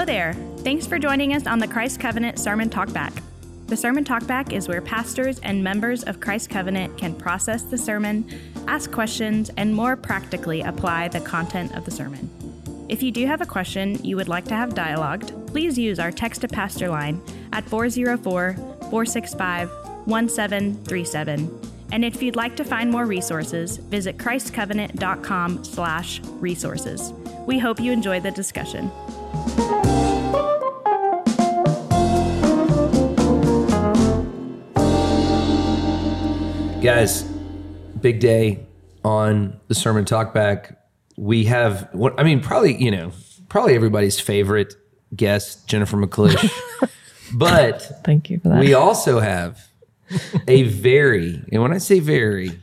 Hello there. Thanks for joining us on the Christ Covenant Sermon Talkback. The Sermon Talkback is where pastors and members of Christ Covenant can process the sermon, ask questions, and more practically apply the content of the sermon. If you do have a question you would like to have dialogued, please use our text to pastor line at 404 465 1737. And if you'd like to find more resources, visit christcovenant.com slash resources. We hope you enjoy the discussion. Guys, big day on the Sermon Talkback. We have what I mean, probably, you know, probably everybody's favorite guest, Jennifer McClish. but Thank you for that. we also have a very, and when I say very,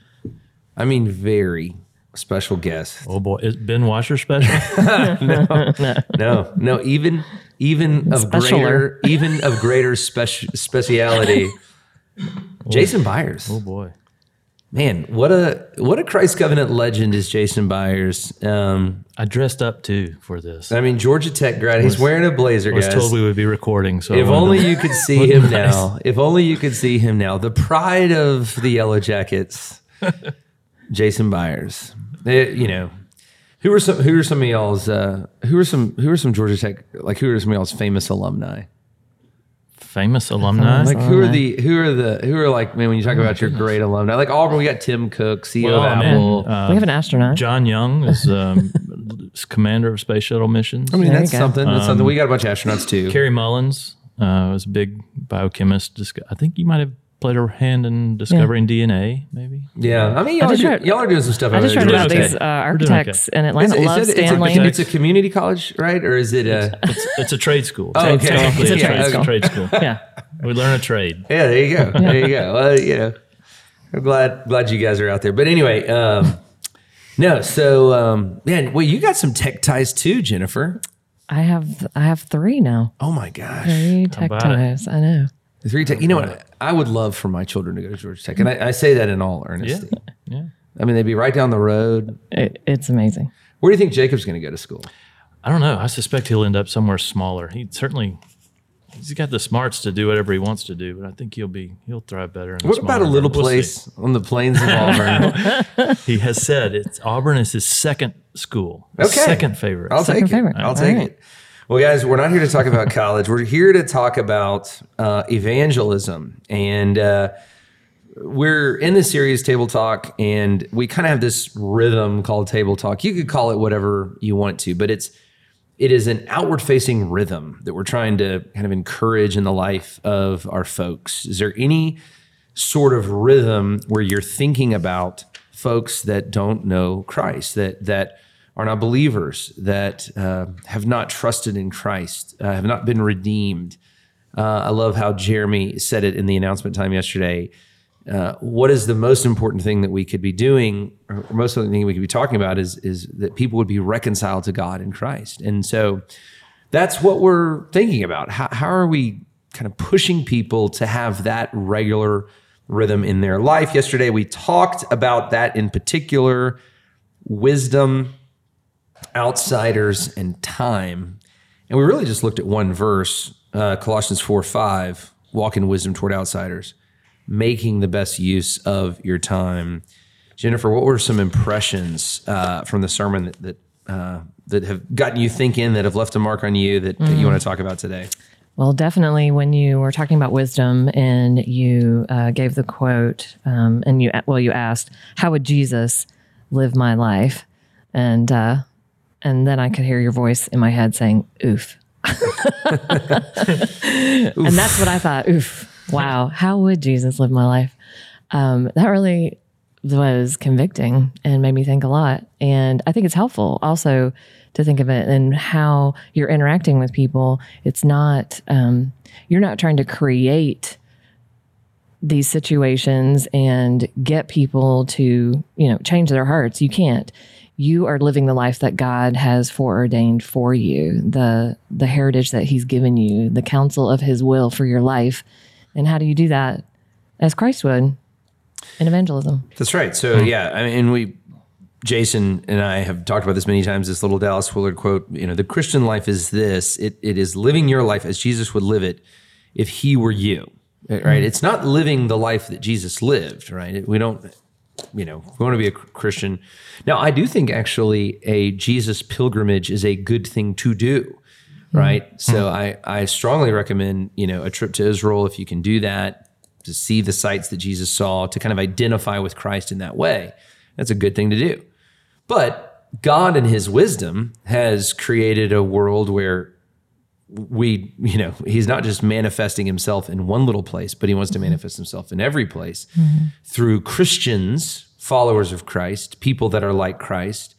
I mean very special guest. Oh boy, is Ben Washer special? No, no, no. even even of Specialer. greater, even of greater speci- speciality. Jason Byers. oh boy. Man, what a what a Christ Covenant legend is Jason Byers. Um, I dressed up too for this. I mean, Georgia Tech grad. He's wearing a blazer, I was guys. told we would be recording, so if only to- you could see him now. If only you could see him now. The pride of the Yellow Jackets, Jason Byers. Eh, you know, who are some who are some of y'all's uh, who are some who are some Georgia Tech like who are some of y'all's famous alumni? Famous alumni. Like who are the who are the who are like man when you talk about your great alumni like Auburn we got Tim Cook CEO Well, of I mean, Apple. uh, we have an astronaut. John Young is um, commander of space shuttle missions. I mean There that's something. That's something. We got a bunch of astronauts too. Kary Mullis uh, was a big biochemist. Disco- I think you might have played a hand in discovering DNA, maybe. yeah, I mean y'all, are, just y'all are doing some stuff. I just there read about these uh, doing okay. architects in Is Atlanta. it- is Love it- it's, Stanley. a, it's a community college, right? Or is it a? It's, it's a trade school. Oh, okay. Technically, It's a it's, trade a school. trade school. yeah. We learn a trade. Yeah, there you go. There you go. Well, you know, I'm glad glad you guys are out there. But anyway, um, no. So, um, man, well, you got some tech ties too, Jennifer. I have I have three now. Oh my gosh, Three tech about it? ties. I know. Three tech. You know what? I would love for my children to go to Georgia Tech, and mm. I, I say that in all earnesty. Yeah. yeah. I mean, they'd be right down the road. It, it's amazing. Where do you think Jacob's going to go to school? I don't know. I suspect he'll end up somewhere smaller. He certainly he's got the smarts to do whatever he wants to do, but I think he'll be he'll thrive better. In What about a little place on the plains of Auburn? He has said it's Auburn is his second school, Okay. second favorite. I'll Second take it. favorite. I'll All take right. it. Well, guys, we're not here to talk about college. We're here to talk about uh, evangelism. And uh, we're in this series, Table Talk, and we kind of have this rhythm called Table Talk. You could call it whatever you want to, but it's it is an outward facing rhythm that we're trying to kind of encourage in the life of our folks. Is there any sort of rhythm where you're thinking about folks that don't know Christ, that that are not believers, that uh, have not trusted in Christ, uh, have not been redeemed? Uh, I love how Jeremy said it in the announcement time yesterday. Uh, what is the most important thing that we could be doing, or most important thing we could be talking about is is that people would be reconciled to God in Christ, and so that's what we're thinking about. How, how are we kind of pushing people to have that regular rhythm in their life? Yesterday, we talked about that in particular wisdom, outsiders, and time. And we really just looked at one verse, uh, Colossians 4 5, walk in wisdom toward outsiders, making the best use of your time. Jennifer, what were some impressions uh, from the sermon that, that uh, that have gotten you thinking, that have left a mark on you, that, that you want to talk about today? Well, definitely when you were talking about wisdom and you uh, gave the quote, um, and you well, you asked, "How would Jesus live my life?" and uh, and then I could hear your voice in my head saying, "Oof," and that's what I thought. Oof! Wow, how would Jesus live my life? Um, that really was convicting and made me think a lot. And I think it's helpful also to think of it and how you're interacting with people. It's not, um, you're not trying to create these situations and get people to, you know, change their hearts. You can't. You are living the life that God has foreordained for you, the the heritage that He's given you, the counsel of His will for your life. And how do you do that? As Christ would in evangelism. That's right. So hmm. yeah, I mean, and we Jason and I have talked about this many times. This little Dallas Willard quote: "You know, the Christian life is this: it it is living your life as Jesus would live it if He were you." Right? Hmm. It's not living the life that Jesus lived. Right? We don't. You know, we want to be a Christian. Now, I do think actually a Jesus pilgrimage is a good thing to do. Mm-hmm. Right. Mm-hmm. So I I strongly recommend you know a trip to Israel if you can do that to see the sights that Jesus saw to kind of identify with Christ in that way. That's a good thing to do. But God, in His wisdom, has created a world where we, you know, He's not just manifesting Himself in one little place, but He wants to mm-hmm. manifest Himself in every place mm-hmm. through Christians, followers of Christ, people that are like Christ.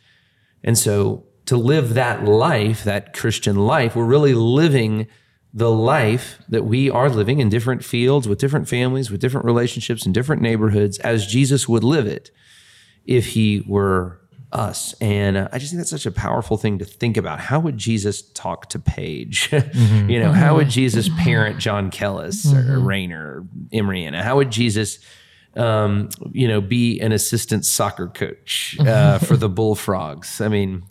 And so to live that life, that Christian life, we're really living the life that we are living in different fields with different families, with different relationships in different neighborhoods as Jesus would live it if he were us. And uh, I just think that's such a powerful thing to think about. How would Jesus talk to Paige? you know, how would Jesus parent John Kellis or Rayner or Imriana? How would Jesus, um, you know, be an assistant soccer coach uh, for the Bullfrogs? I mean,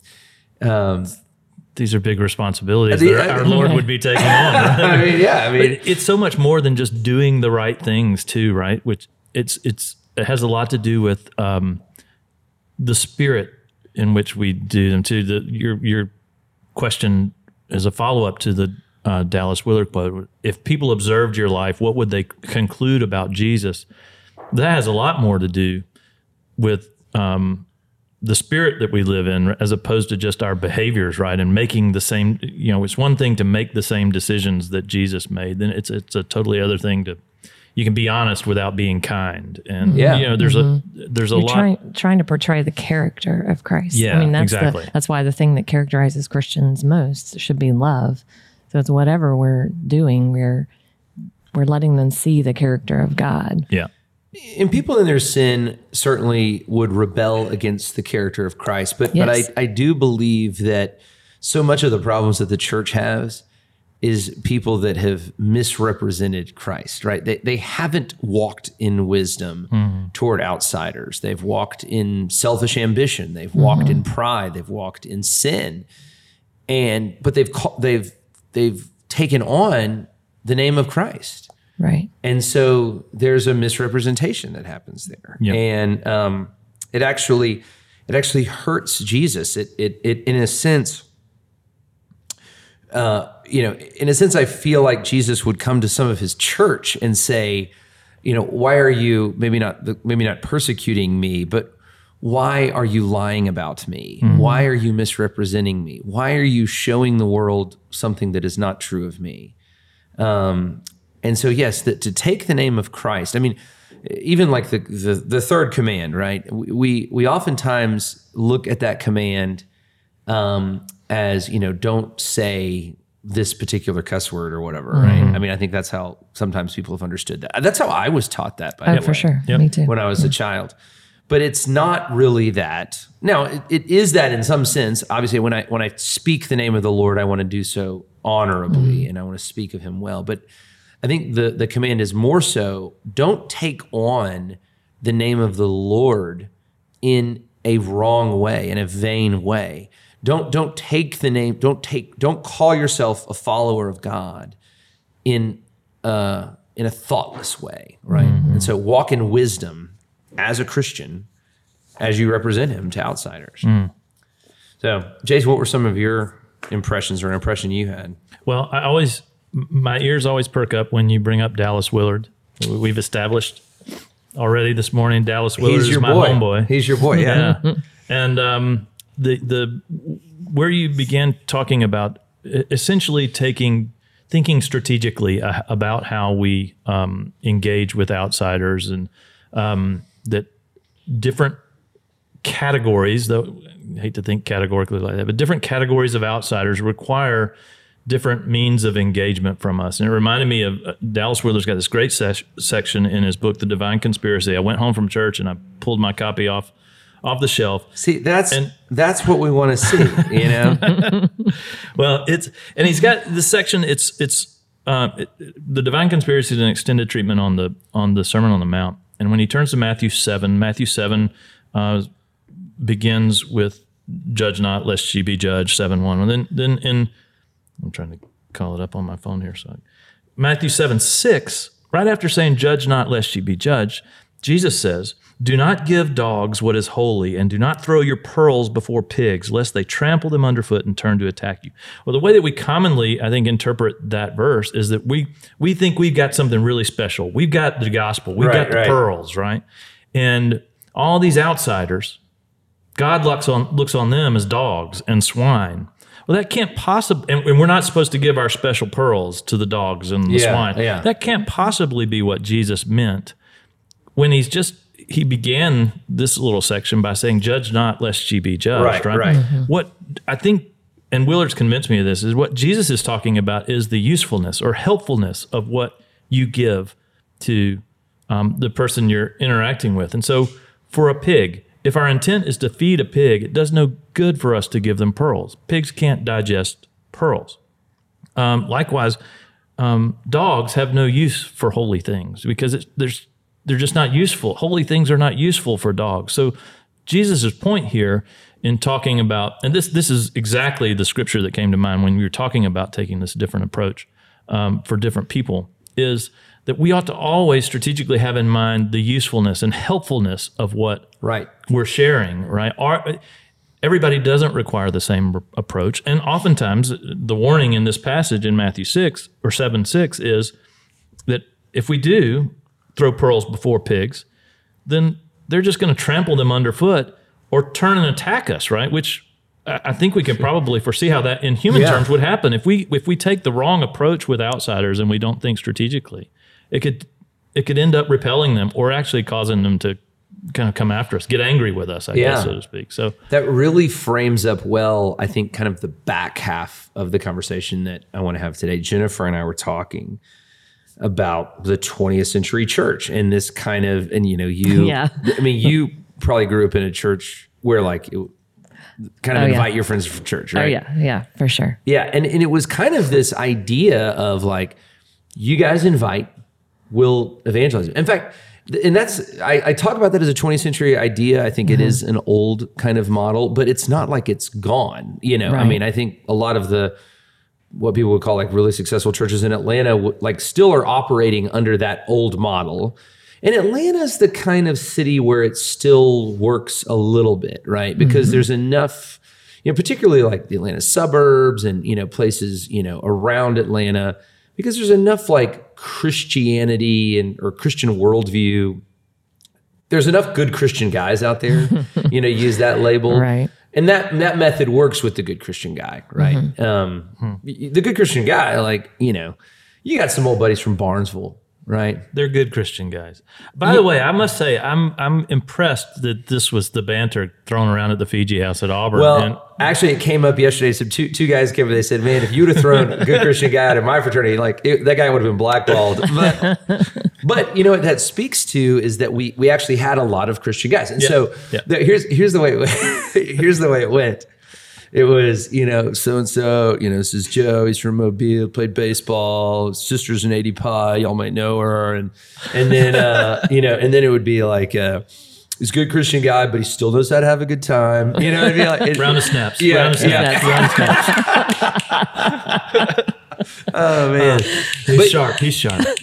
um, These are big responsibilities Yeah, that our. Lord would be taking on. I mean, yeah, I mean, But it's so much more than just doing the right things too, right? Which it's it's it has a lot to do with um, the spirit in which we do them too. The your your question is a follow up to the uh, Dallas Willard quote: If people observed your life, what would they conclude about Jesus? That has a lot more to do with um, the spirit that we live in as opposed to just our behaviors right and making the same you know it's one thing to make the same decisions that jesus made then it's it's a totally other thing to you can be honest without being kind and Yeah. you know there's a mm-hmm. there's a You're lot trying trying to portray the character of Christ. Yeah, I mean that's exactly. the, that's why the thing that characterizes Christians most should be love. So it's whatever we're doing, we're we're letting them see the character of God. yeah and people in their sin certainly would rebel against the character of Christ. But but I, I do believe that so much of the problems that the church has is people that have misrepresented Christ, right? They, they haven't walked in wisdom toward outsiders. They've walked in selfish ambition. They've walked in pride. They've walked in sin. And but they've they've they've taken on the name of Christ. Right. And so there's a misrepresentation that happens there. Yeah. And um, it actually it actually hurts Jesus. It it it in a sense uh, you know, in a sense, I feel like Jesus would come to some of his church and say, you know, why are you maybe not maybe not persecuting me, but why are you lying about me? Why are you misrepresenting me? Why are you showing the world something that is not true of me? Um, and so, yes, that to take the name of Christ. I mean, even like the the, the third command, right? We we oftentimes look at that command um, as you know, don't say this particular cuss word or whatever, mm-hmm. right? I mean, I think that's how sometimes people have understood that. That's how I was taught that. By Oh, for way sure. Yep. Me too. when I was a child. But it's not really that. Now, it, it is that in some sense. Obviously, when I when I speak the name of the Lord, I want to do so honorably mm-hmm. and I want to speak of him well. But I think the the command is more so don't take on the name of the Lord in a wrong way, in a vain way. Don't don't take the name, don't take don't call yourself a follower of God in uh, in a thoughtless way, right? And so walk in wisdom as a Christian as you represent Him to outsiders. So, Jason, what were some of your impressions or an impression you had? well i always my ears always perk up when you bring up dallas willard We- we've established already this morning dallas willard He's is your my boy. homeboy He's your boy. Yeah. yeah. And um, the the where you began talking about essentially taking thinking strategically uh, about how we um, engage with outsiders and um, that different categories though I hate to think categorically like that but different categories of outsiders require different means of engagement from us. And it reminded me of uh, dallas willard's got this great ses- section in his book the divine conspiracy. I went home from church and i pulled my copy off off the shelf See, that's And- that's what we want to see. You know. Well, it's and he's got this section. It's it's uh, it, the divine conspiracy is an extended treatment on the on the Sermon on the Mount. And when he turns to Matthew seven, Matthew seven, uh, begins with "Judge not, lest ye be judged." Seven one. And then then in I'm trying to call it up on my phone here. So Matthew seven six. Right after saying, "Judge not, lest ye be judged," Jesus says, Do not give dogs what is holy, and do not throw your pearls before pigs, lest they trample them underfoot and turn to attack you. Well, the way that we commonly, I think, interpret that verse is that we we think we've got something really special. We've got the gospel, we've Right, got the right. pearls, right? And all these outsiders, God looks on looks on them as dogs and swine. Well, that can't possibly, and and we're not supposed to give our special pearls to the dogs and the Yeah, swine. yeah. That can't possibly be what Jesus meant when he's just he began this little section by saying, "Judge not, lest ye be judged." Right, Right. right. What I think, and Willard's convinced me of this, is what Jesus is talking about is the usefulness or helpfulness of what you give to um, the person you're interacting with. And so, for a pig, if our intent is to feed a pig, it does no good for us to give them pearls. Pigs can't digest pearls. Um, likewise, um, dogs have no use for holy things because it's, there's they're just not useful. Holy things are not useful for dogs. So Jesus' point here in talking about, and this this is exactly the scripture that came to mind when we were talking about taking this different approach um, for different people, is that we ought to always strategically have in mind the usefulness and helpfulness of what Right. we're sharing, right? Our, everybody doesn't require the same approach. And oftentimes, the warning in this passage in Matthew 6 or 7 6 is that if we do throw pearls before pigs, then they're just going to trample them underfoot or turn and attack us, right? Which I think we can probably foresee how that in human Yeah. terms would happen if we if we take the wrong approach with outsiders and we don't think strategically. It could it could end up repelling them or actually causing them to kind of come after us, get angry with us, I Yeah. guess, so to speak. So That really frames up well, I think, kind of the back half of the conversation that I want to have today. Jennifer and I were talking about the 20th century church and this kind of, and you know, you, Yeah. I mean, you probably grew up in a church where like, it, kind of Oh, yeah. invite your friends for church, oh, right? Oh yeah, yeah, for sure. Yeah, and, and it was kind of this idea of like, you guys invite, we'll evangelize. In fact, and that's I, I talk about that as a 20th century idea. I think it mm-hmm. is an old kind of model, but it's not like it's gone. You know, I mean, I think a lot of the what people would call like really successful churches in Atlanta, like still are operating under that old model. And Atlanta's the kind of city where it still works a little bit, right? Mm-hmm. Because there's enough, you know, particularly like the Atlanta suburbs and, you know, places, you know, around Atlanta, because there's enough like Christianity and or Christian worldview. There's enough good Christian guys out there, you know, use that label Right. And that that method works with the good Christian guy, right? Um, y- The good Christian guy, like you know, you got some old buddies from Barnesville, right? they're good Christian guys. By the way, I must say I'm I'm impressed that this was the banter thrown around at the Fiji House at Auburn. Well, and actually, it came up yesterday. So two two guys came. over, They said, "Man, if you'd have thrown a good Christian guy out of my fraternity, like it, that guy would have been blackballed." But but you know what that speaks to is that we we actually had a lot of Christian guys, and so yeah. the- here's here's the way it here's the way it went. It was, you know, so and so, you know, this is Joe. He's from Mobile, played baseball. His sister's an ADPi. Y'all might know her. And and then uh, you know, and then it would be like uh he's a good Christian guy, but he still knows how to have a good time. You know, it'd be like it- round of snaps. Yeah, round of snaps. yeah. Round of snaps. Oh man. He's But- sharp. He's sharp.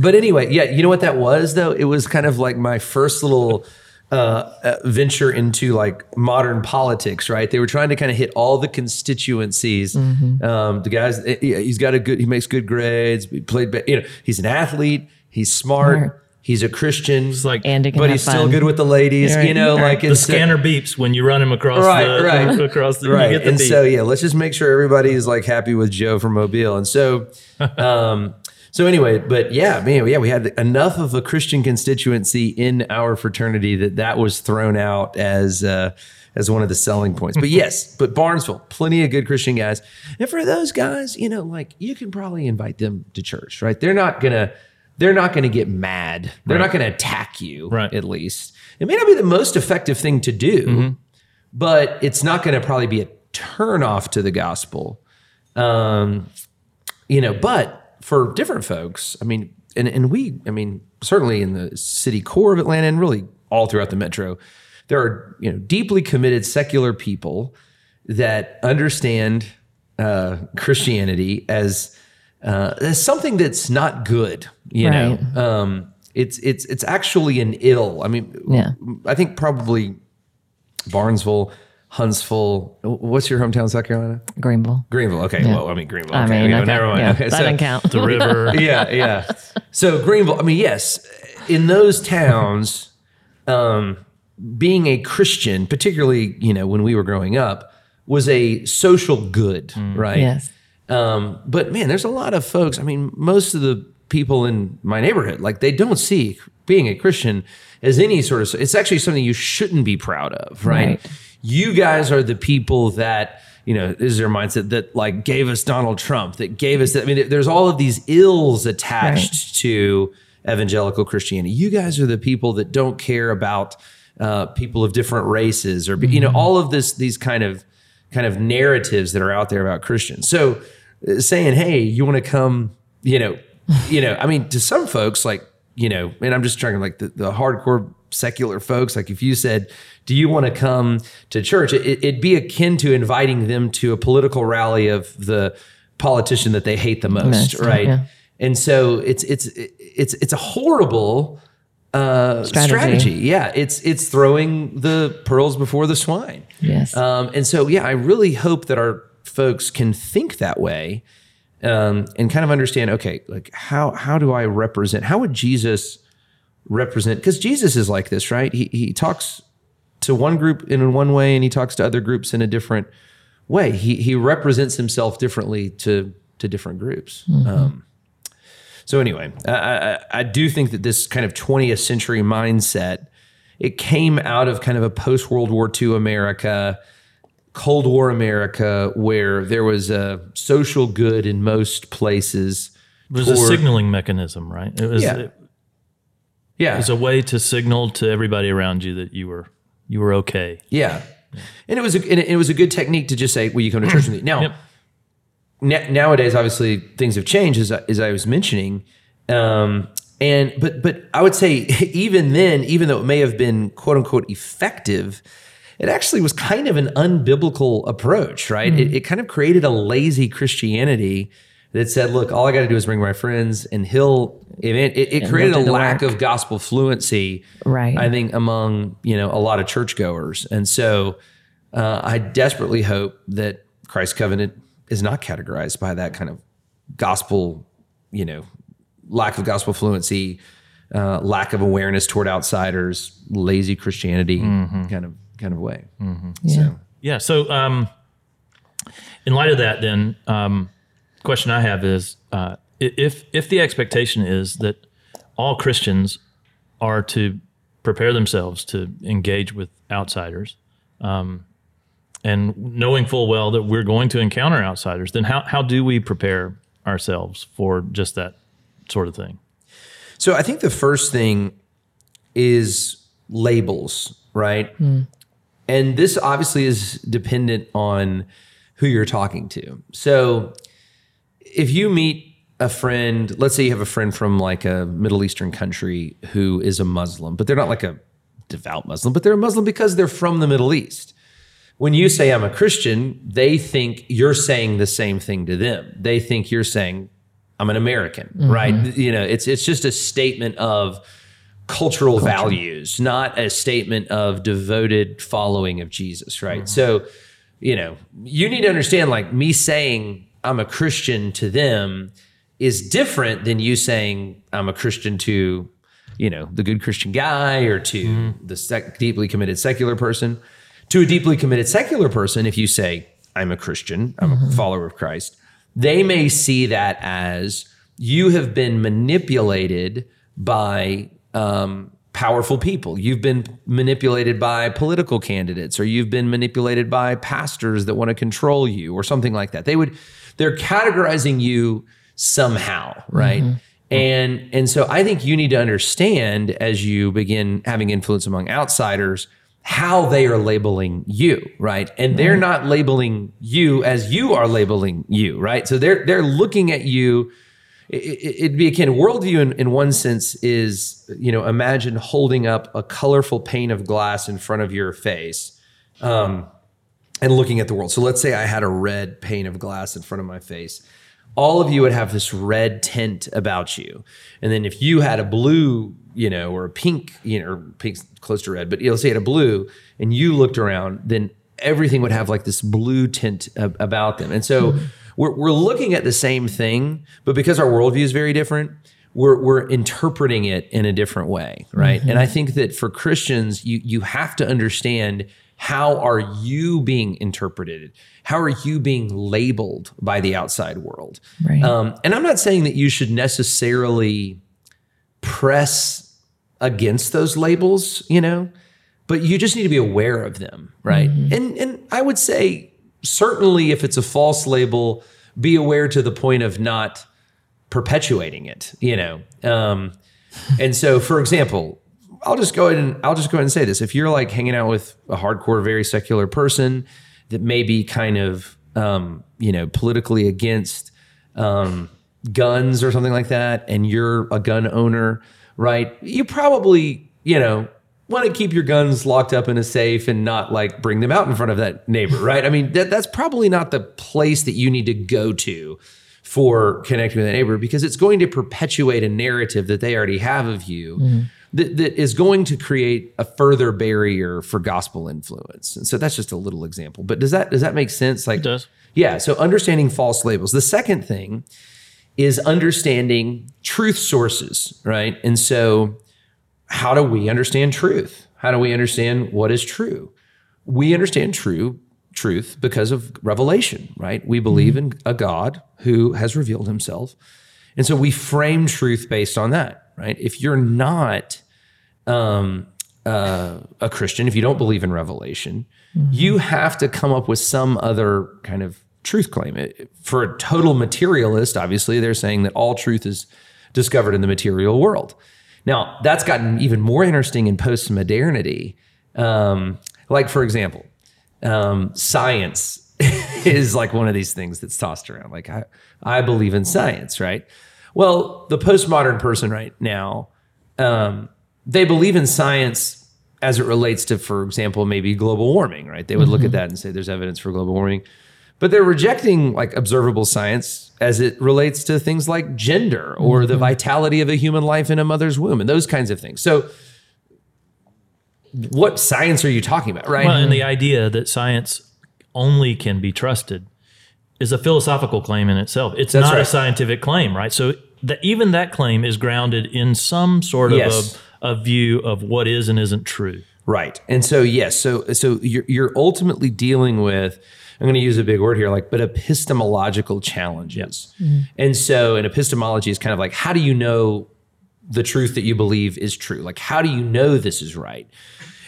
But anyway, yeah, you know what that was though? It was kind of like my first little uh, uh, venture into like modern politics, right? They were trying to kind of hit all the constituencies. Um, the guys, eh, yeah, he's got a good, he makes good grades. He played, you know, he's an athlete. He's smart. Smart. He's a Christian. It's like And but have he's still good with the ladies, Right. you know, Right. like the and so- scanner beeps when you run him across right, the right, across the right. You get the and beep. so yeah, let's just make sure everybody is like happy with Joe from Mobile. And so, um, so anyway, but yeah, man, yeah, we had enough of a Christian constituency in our fraternity that that was thrown out as. Uh, as one of the selling points. But yes, but Barnesville, plenty of good Christian guys. And for those guys, you know, like you can probably invite them to church, right? They're not gonna they're not gonna get mad. They're not gonna attack you, Right. at least. It may not be the most effective thing to do, but it's not going to probably be a turn off to the gospel. Um, you know, but for different folks, I mean, and, and we, I mean, certainly in the city core of Atlanta and really all throughout the metro, there are you know deeply committed secular people that understand uh, Christianity as uh, as something that's not good. You Right. know, um, it's it's it's actually an ill. I mean, Yeah. I think probably Barnesville, Huntsville. What's your hometown, South Carolina? Greenville. Greenville. Okay, well, I mean Greenville. I Okay, mean, yeah, okay, never mind. yeah, Okay, that so- doesn't count. The river. yeah, yeah. So Greenville, I mean, yes, in those towns, um, being a Christian, particularly you know when we were growing up, was a social good, right? Yes. Um, but man, there's a lot of folks. I mean, most of the people in my neighborhood, like they don't see being a Christian as any sort of. It's actually something you shouldn't be proud of, right? Right. You guys are the people that you know is their mindset that like gave us Donald Trump, that gave us. I mean, there's all of these ills attached to evangelical Christianity. You guys are the people that don't care about uh, people of different races, or you know, all of this these kind of kind of narratives that are out there about Christians. So uh, saying, "Hey, you want to come?" You know, you know. I mean, to some folks, like you know, and I'm just trying to like the, the hardcore secular folks. Like, if you said, "Do you want to come to church?" It, it'd be akin to inviting them to a political rally of the politician that they hate the most, Most, right? yeah. And so it's it's it's it's a horrible uh, Strategy. strategy. Yeah, it's it's throwing the pearls before the swine. Yes. Um, and so, yeah, I really hope that our folks can think that way um, and kind of understand. Okay, like how how do I represent? How would Jesus represent? Because Jesus is like this, right? He he talks to one group in one way, and he talks to other groups in a different way. He he represents himself differently to to different groups. Um, so anyway, I, I, I do think that this kind of 20th century mindset it came out of kind of a post World War II America, Cold War America, where there was a social good in most places. It was a signaling mechanism, right? It was Yeah. it Yeah, was a way to signal to everybody around you that you were you were okay. yeah, and it was a, and it was a good technique to just say, "Will you come to church with me?" Now, Yep. nowadays, obviously, things have changed, as I, as I was mentioning. Um, and but but I would say even then, even though it may have been quote unquote effective, it actually was kind of an unbiblical approach, right? It, it kind of created a lazy Christianity that said, "Look, all I got to do is bring my friends, and he'll." It, it, it created a lack work. of gospel fluency, Right. I think among you know a lot of churchgoers, and so uh, I desperately hope that Christ Covenant is not categorized by that kind of gospel, you know, lack of gospel fluency, uh, lack of awareness toward outsiders, lazy Christianity kind of kind of way. So Yeah. So, um, in light of that, then, um, question I have is, uh, if if the expectation is that all Christians are to prepare themselves to engage with outsiders, um, and knowing full well that we're going to encounter outsiders, then how how do we prepare ourselves for just that sort of thing? So I think the first thing is labels, right? And this obviously is dependent on who you're talking to. So if you meet a friend, let's say you have a friend from like a Middle Eastern country who is a Muslim, but they're not like a devout Muslim, but they're a Muslim because they're from the Middle East. When you say I'm a Christian, they think you're saying the same thing to them. They think you're saying I'm an American, mm-hmm. right? You know, it's it's just a statement of cultural values, not a statement of devoted following of Jesus, right? Mm-hmm. So, you know, you need to understand like me saying I'm a Christian to them is different than you saying I'm a Christian to, you know, the good Christian guy or to the sec- deeply committed secular person. To a deeply committed secular person, if you say, I'm a Christian, I'm a follower of Christ, they may see that as you have been manipulated by um, powerful people. You've been manipulated by political candidates, or you've been manipulated by pastors that want to control you, or something like that. They would, they're categorizing you somehow, right? And and so I think you need to understand as you begin having influence among outsiders how they are labeling you, right? And they're not labeling you as you are labeling you, right? So they're they're looking at you it, it'd be akin worldview in, in one sense is you know imagine holding up a colorful pane of glass in front of your face um, and looking at the world. So let's say i had a red pane of glass in front of my face. All of you would have this red tint about you. And then if you had a blue you know or a pink you know or pink's close to red but you know, let's say you had a blue and you looked around then everything would have like this blue tint a- about them. And so hmm. we're, we're looking at the same thing, but because our worldview is very different, we're, we're interpreting it in a different way, right? Mm-hmm. And I think that for Christians, you you have to understand how are you being interpreted? How are you being labeled by the outside world? Right. Um, and I'm not saying that you should necessarily press against those labels, you know, but you just need to be aware of them, right? And and I would say certainly if it's a false label, be aware to the point of not perpetuating it, you know. Um, and so, for example, I'll just go ahead and I'll just go ahead and say this: if you're like hanging out with a hardcore, very secular person that may be kind of um, you know politically against um, guns or something like that, and you're a gun owner, right? You probably you know want to keep your guns locked up in a safe and not like bring them out in front of that neighbor, right? I mean, that, that's probably not the place that you need to go to for connecting with a neighbor because it's going to perpetuate a narrative that they already have of you that, that is going to create a further barrier for gospel influence. And so that's just a little example. But does that does that make sense? Like It does. Yeah. So understanding false labels. The second thing is understanding truth sources, right? And so how do we understand truth? How do we understand what is true? We understand true truth because of revelation, right? We believe mm-hmm. in a God who has revealed himself. And so we frame truth based on that, right? If you're not um, uh, a Christian, if you don't believe in revelation, you have to come up with some other kind of truth claim. It- For a total materialist, obviously, they're saying that all truth is discovered in the material world. Now, that's gotten even more interesting in post modernity. Um, like, for example, um, science is like one of these things that's tossed around. Like, I, I believe in science, right? Well, the postmodern person right now, um, they believe in science as it relates to, for example, maybe global warming, right? They would look at that and say there's evidence for global warming. But they're rejecting like observable science as it relates to things like gender or the vitality of a human life in a mother's womb and those kinds of things. So, what science are you talking about, right? Well, and the idea that science only can be trusted is a philosophical claim in itself. It's That's not a scientific claim, right? So that even that claim is grounded in some sort Yes. of a, a view of what is and isn't true. Right. And so yes, so so you're you're ultimately dealing with I'm going to use a big word here like but epistemological challenges. And so an epistemology is kind of like how do you know the truth that you believe is true? Like how do you know this is right?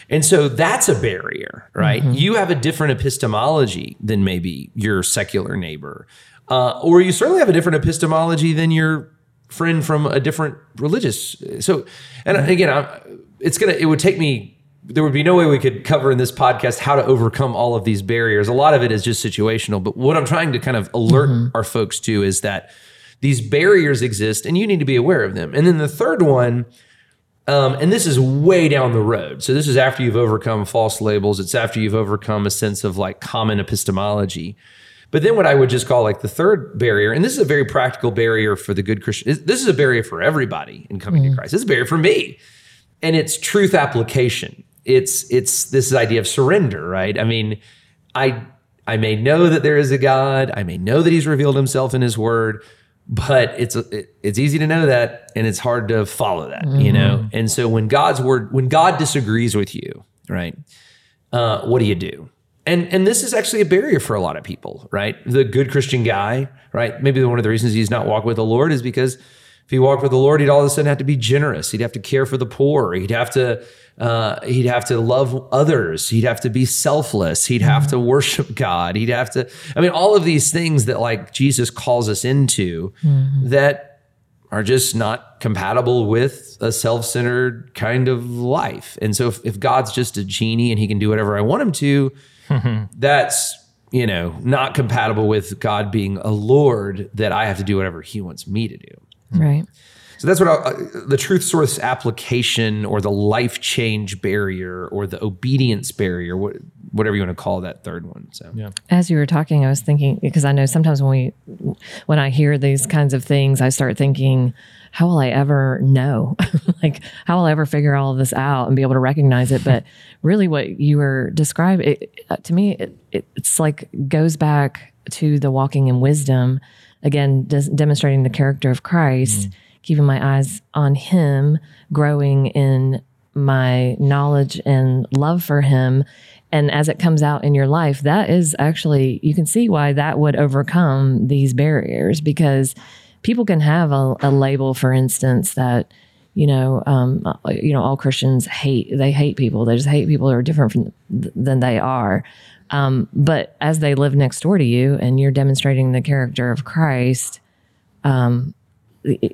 And so that's a barrier, right? You have a different epistemology than maybe your secular neighbor. Uh, or you certainly have a different epistemology than your friend from a different religious. So, and again, I'm, it's gonna. It would take me. There would be no way we could cover in this podcast how to overcome all of these barriers. A lot of it is just situational. But what I'm trying to kind of alert our folks to is that these barriers exist, and you need to be aware of them. And then the third one. Um, and this is way down the road. So this is after you've overcome false labels. It's after you've overcome a sense of like common epistemology. But then what I would just call like the third barrier, and this is a very practical barrier for the good Christian. This is a barrier for everybody in coming to Christ. This is a barrier for me, and it's truth application. It's it's this idea of surrender, right? I mean, I I may know that there is a God. I may know that He's revealed Himself in His Word, but it's it, it's easy to know that, and it's hard to follow that, you know. And so when God's word, when God disagrees with you, right? uh, what do you do? And and this is actually a barrier for a lot of people, right? The good Christian guy, right? Maybe one of the reasons he's not walking with the Lord is because if he walked with the Lord, he'd all of a sudden have to be generous. He'd have to care for the poor. He'd have to uh, he'd have to love others. He'd have to be selfless. He'd have to worship God. He'd have to. I mean, all of these things that like Jesus calls us into that are just not compatible with a self-centered kind of life. And so if, if God's just a genie and he can do whatever I want him to, that's, you know, not compatible with God being a Lord that I have to do whatever he wants me to do. Right. So that's what I, uh, the truth source application or the life change barrier or the obedience barrier, what, whatever you want to call that third one. So Yeah. As you were talking, I was thinking because I know sometimes when we when I hear these kinds of things, I start thinking, how will I ever know? like, how will I ever figure all of this out and be able to recognize it? But really, what you were describing it, uh, to me, it, it, it's like goes back to the walking in wisdom again, des- demonstrating the character of Christ, keeping my eyes on Him, growing in my knowledge and love for Him. And as it comes out in your life, that is actually, you can see why that would overcome these barriers because people can have a, a label, for instance, that, you know, um, uh, you know, all Christians hate, they hate people. They just hate people who are different from, than they are. Um, but as they live next door to you and you're demonstrating the character of Christ, um,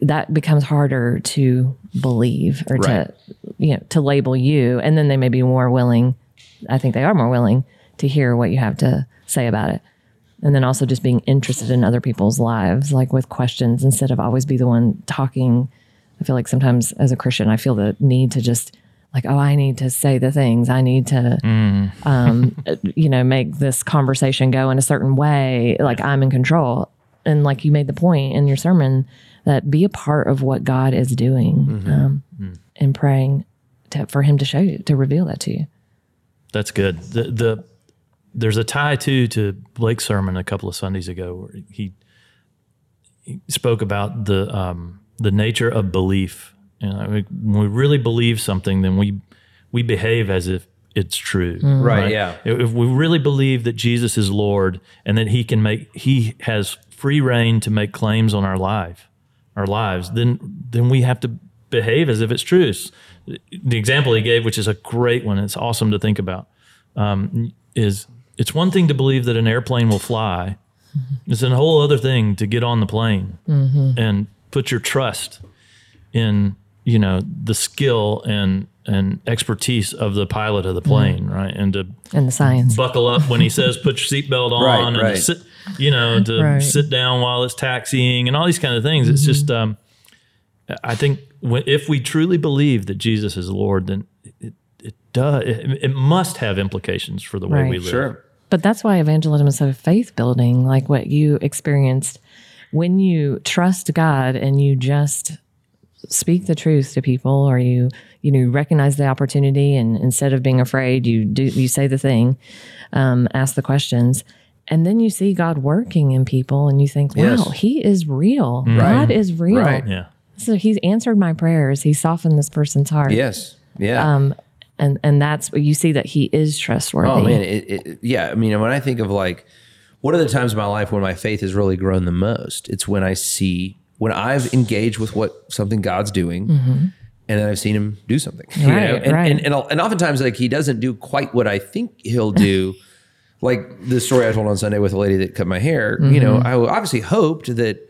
that becomes harder to believe or Right. to, you know, to label you. And then they may be more willing, I think they are more willing to hear what you have to say about it. And then also just being interested in other people's lives, like with questions instead of always be the one talking. I feel like sometimes as a Christian, I feel the need to just like, oh, I need to say the things. I need to, um, you know, make this conversation go in a certain way. Like I'm in control. And like you made the point in your sermon that be a part of what God is doing um, and praying to, for Him to show you, to reveal that to you. That's good. The the there's a tie too to Blake's sermon a couple of Sundays ago where he, he spoke about the um, the nature of belief. You know, I mean, when we really believe something, then we we behave as if it's true. Right, yeah. If if we really believe that Jesus is Lord and that He can make He has free reign to make claims on our life, our lives, then then we have to behave as if it's true. The example he gave, which is a great one, it's awesome to think about, um, is it's one thing to believe that an airplane will fly. It's a whole other thing to get on the plane and put your trust in you know the skill and and expertise of the pilot of the plane, right? And to And the science. buckle up when he says put your seatbelt on Right, and right. sit, you know, to Right. sit down while it's taxiing and all these kind of things. It's just, um, I think when, if we truly believe that Jesus is Lord, then it, it does, it, it must have implications for the way we live. Sure. But that's why evangelism is so faith building, like what you experienced when you trust God and you just speak the truth to people or you you know recognize the opportunity and instead of being afraid you do you say the thing um, ask the questions and then you see God working in people and you think wow Yes. he is real God is real Right. Yeah. So he's answered my prayers he softened this person's heart Yes. Yeah. um, and and that's what you see that he is trustworthy Oh man, it, it, yeah. I mean, when I think of like, what are the times in my life when my faith has really grown the most? It's when I see when I've engaged with what something God's doing, and then I've seen Him do something. you know? Mm-hmm. Right, and, right. and and and oftentimes like He doesn't do quite what I think He'll do. like the story I told on Sunday with a lady that cut my hair. You know, Mm-hmm. I obviously hoped that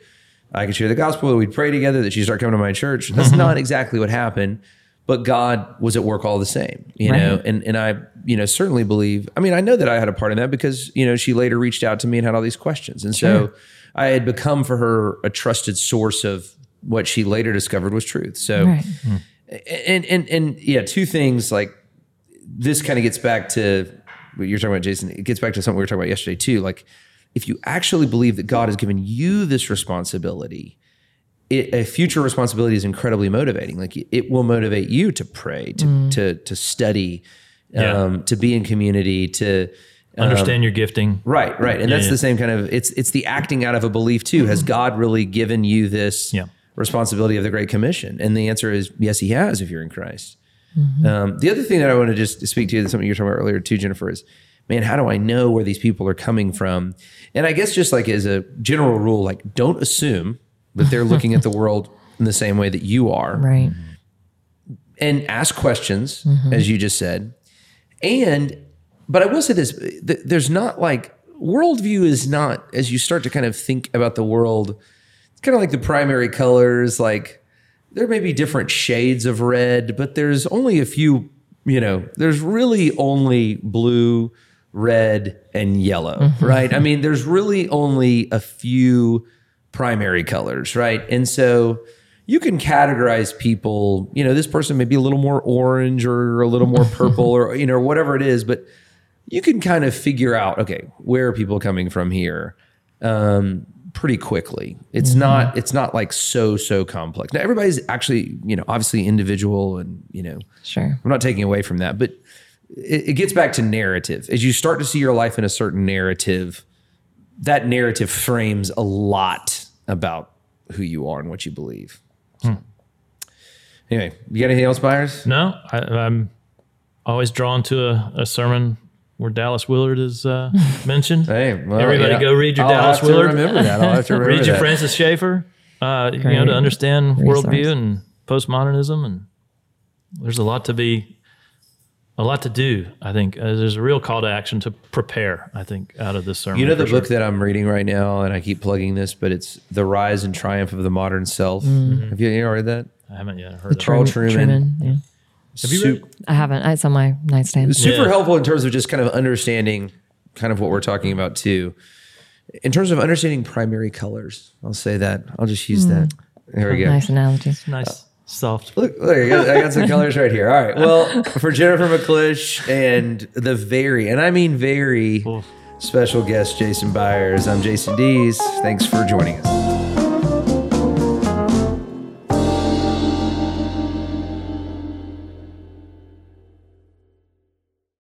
I could share the gospel, that we'd pray together, that she'd start coming to my church. That's Mm-hmm. not exactly what happened, but God was at work all the same, you know, and, and I, you know, certainly believe, I mean, I know that I had a part in that because, you know, she later reached out to me and had all these questions. And so I had become for her a trusted source of what she later discovered was truth. So, right and, and, and yeah, two things like this kind of gets back to what you're talking about, Jason. It gets back to something we were talking about yesterday too. Like, if you actually believe that God has given you this responsibility, it, a future responsibility is incredibly motivating. Like, it will motivate you to pray, to to to study, Yeah. um, to be in community, to Understand your gifting. right, right. And that's yeah. the same kind of. It's it's the acting out of a belief too. Has God really given you this? Yeah. responsibility of the Great Commission? And the answer is yes, He has. If you're in Christ. Um, the other thing that I want to just speak to, you, something you were talking about earlier too, Jennifer, is man, how do I know where these people are coming from? And I guess just like as a general rule, like don't assume that they're looking at the world in the same way that you are, right mm-hmm. and ask questions, mm-hmm. as you just said. And, but I will say this: th- there's not like worldview is not as you start to kind of think about the world. It's kind of like the primary colors, like there may be different shades of red, but there's only a few, you know, there's really only blue, red, and yellow, right? I mean, there's really only a few primary colors, right? And so you can categorize people, you know, this person may be a little more orange or a little more purple or, you know, whatever it is, but you can kind of figure out, okay, where are people coming from here? Um, pretty quickly. It's not it's not like so so complex. Now everybody's actually, you know, obviously individual and, you know, Sure. I'm not taking away from that, but it, it gets back to narrative. As you start to see your life in a certain narrative, that narrative frames a lot about who you are and what you believe. Anyway, you got anything else, Byers? No, I, I'm always drawn to a, a sermon where Dallas Willard is uh, mentioned. Hey, well, Everybody yeah. go read your I'll Dallas have to Willard. remember that. I'll have to remember read your that. Francis Schaeffer, uh, you know, to understand resource. worldview and postmodernism, and there's a lot to be, a lot to do. I think uh, there's a real call to action to prepare. I think out of this sermon. You know the sure. book that I'm reading right now, and I keep plugging this, but it's "The Rise and Triumph of the Modern Self." Mm-hmm. Have you, you ever read that? I haven't yet heard of. Carl Trueman- Trueman. yeah. Have you read I haven't. It's on my nightstand. super Yeah. helpful in terms of just kind of understanding kind of what we're talking about too. In terms of understanding primary colors, I'll say that. I'll just use that. There we go. Nice analogy. Nice, soft. Look, look, I got, I got some colors right here. All right. Well, for Jennifer McClish and the very, and I mean very special guest, Jason Byers, I'm Jason Dees. Thanks for joining us.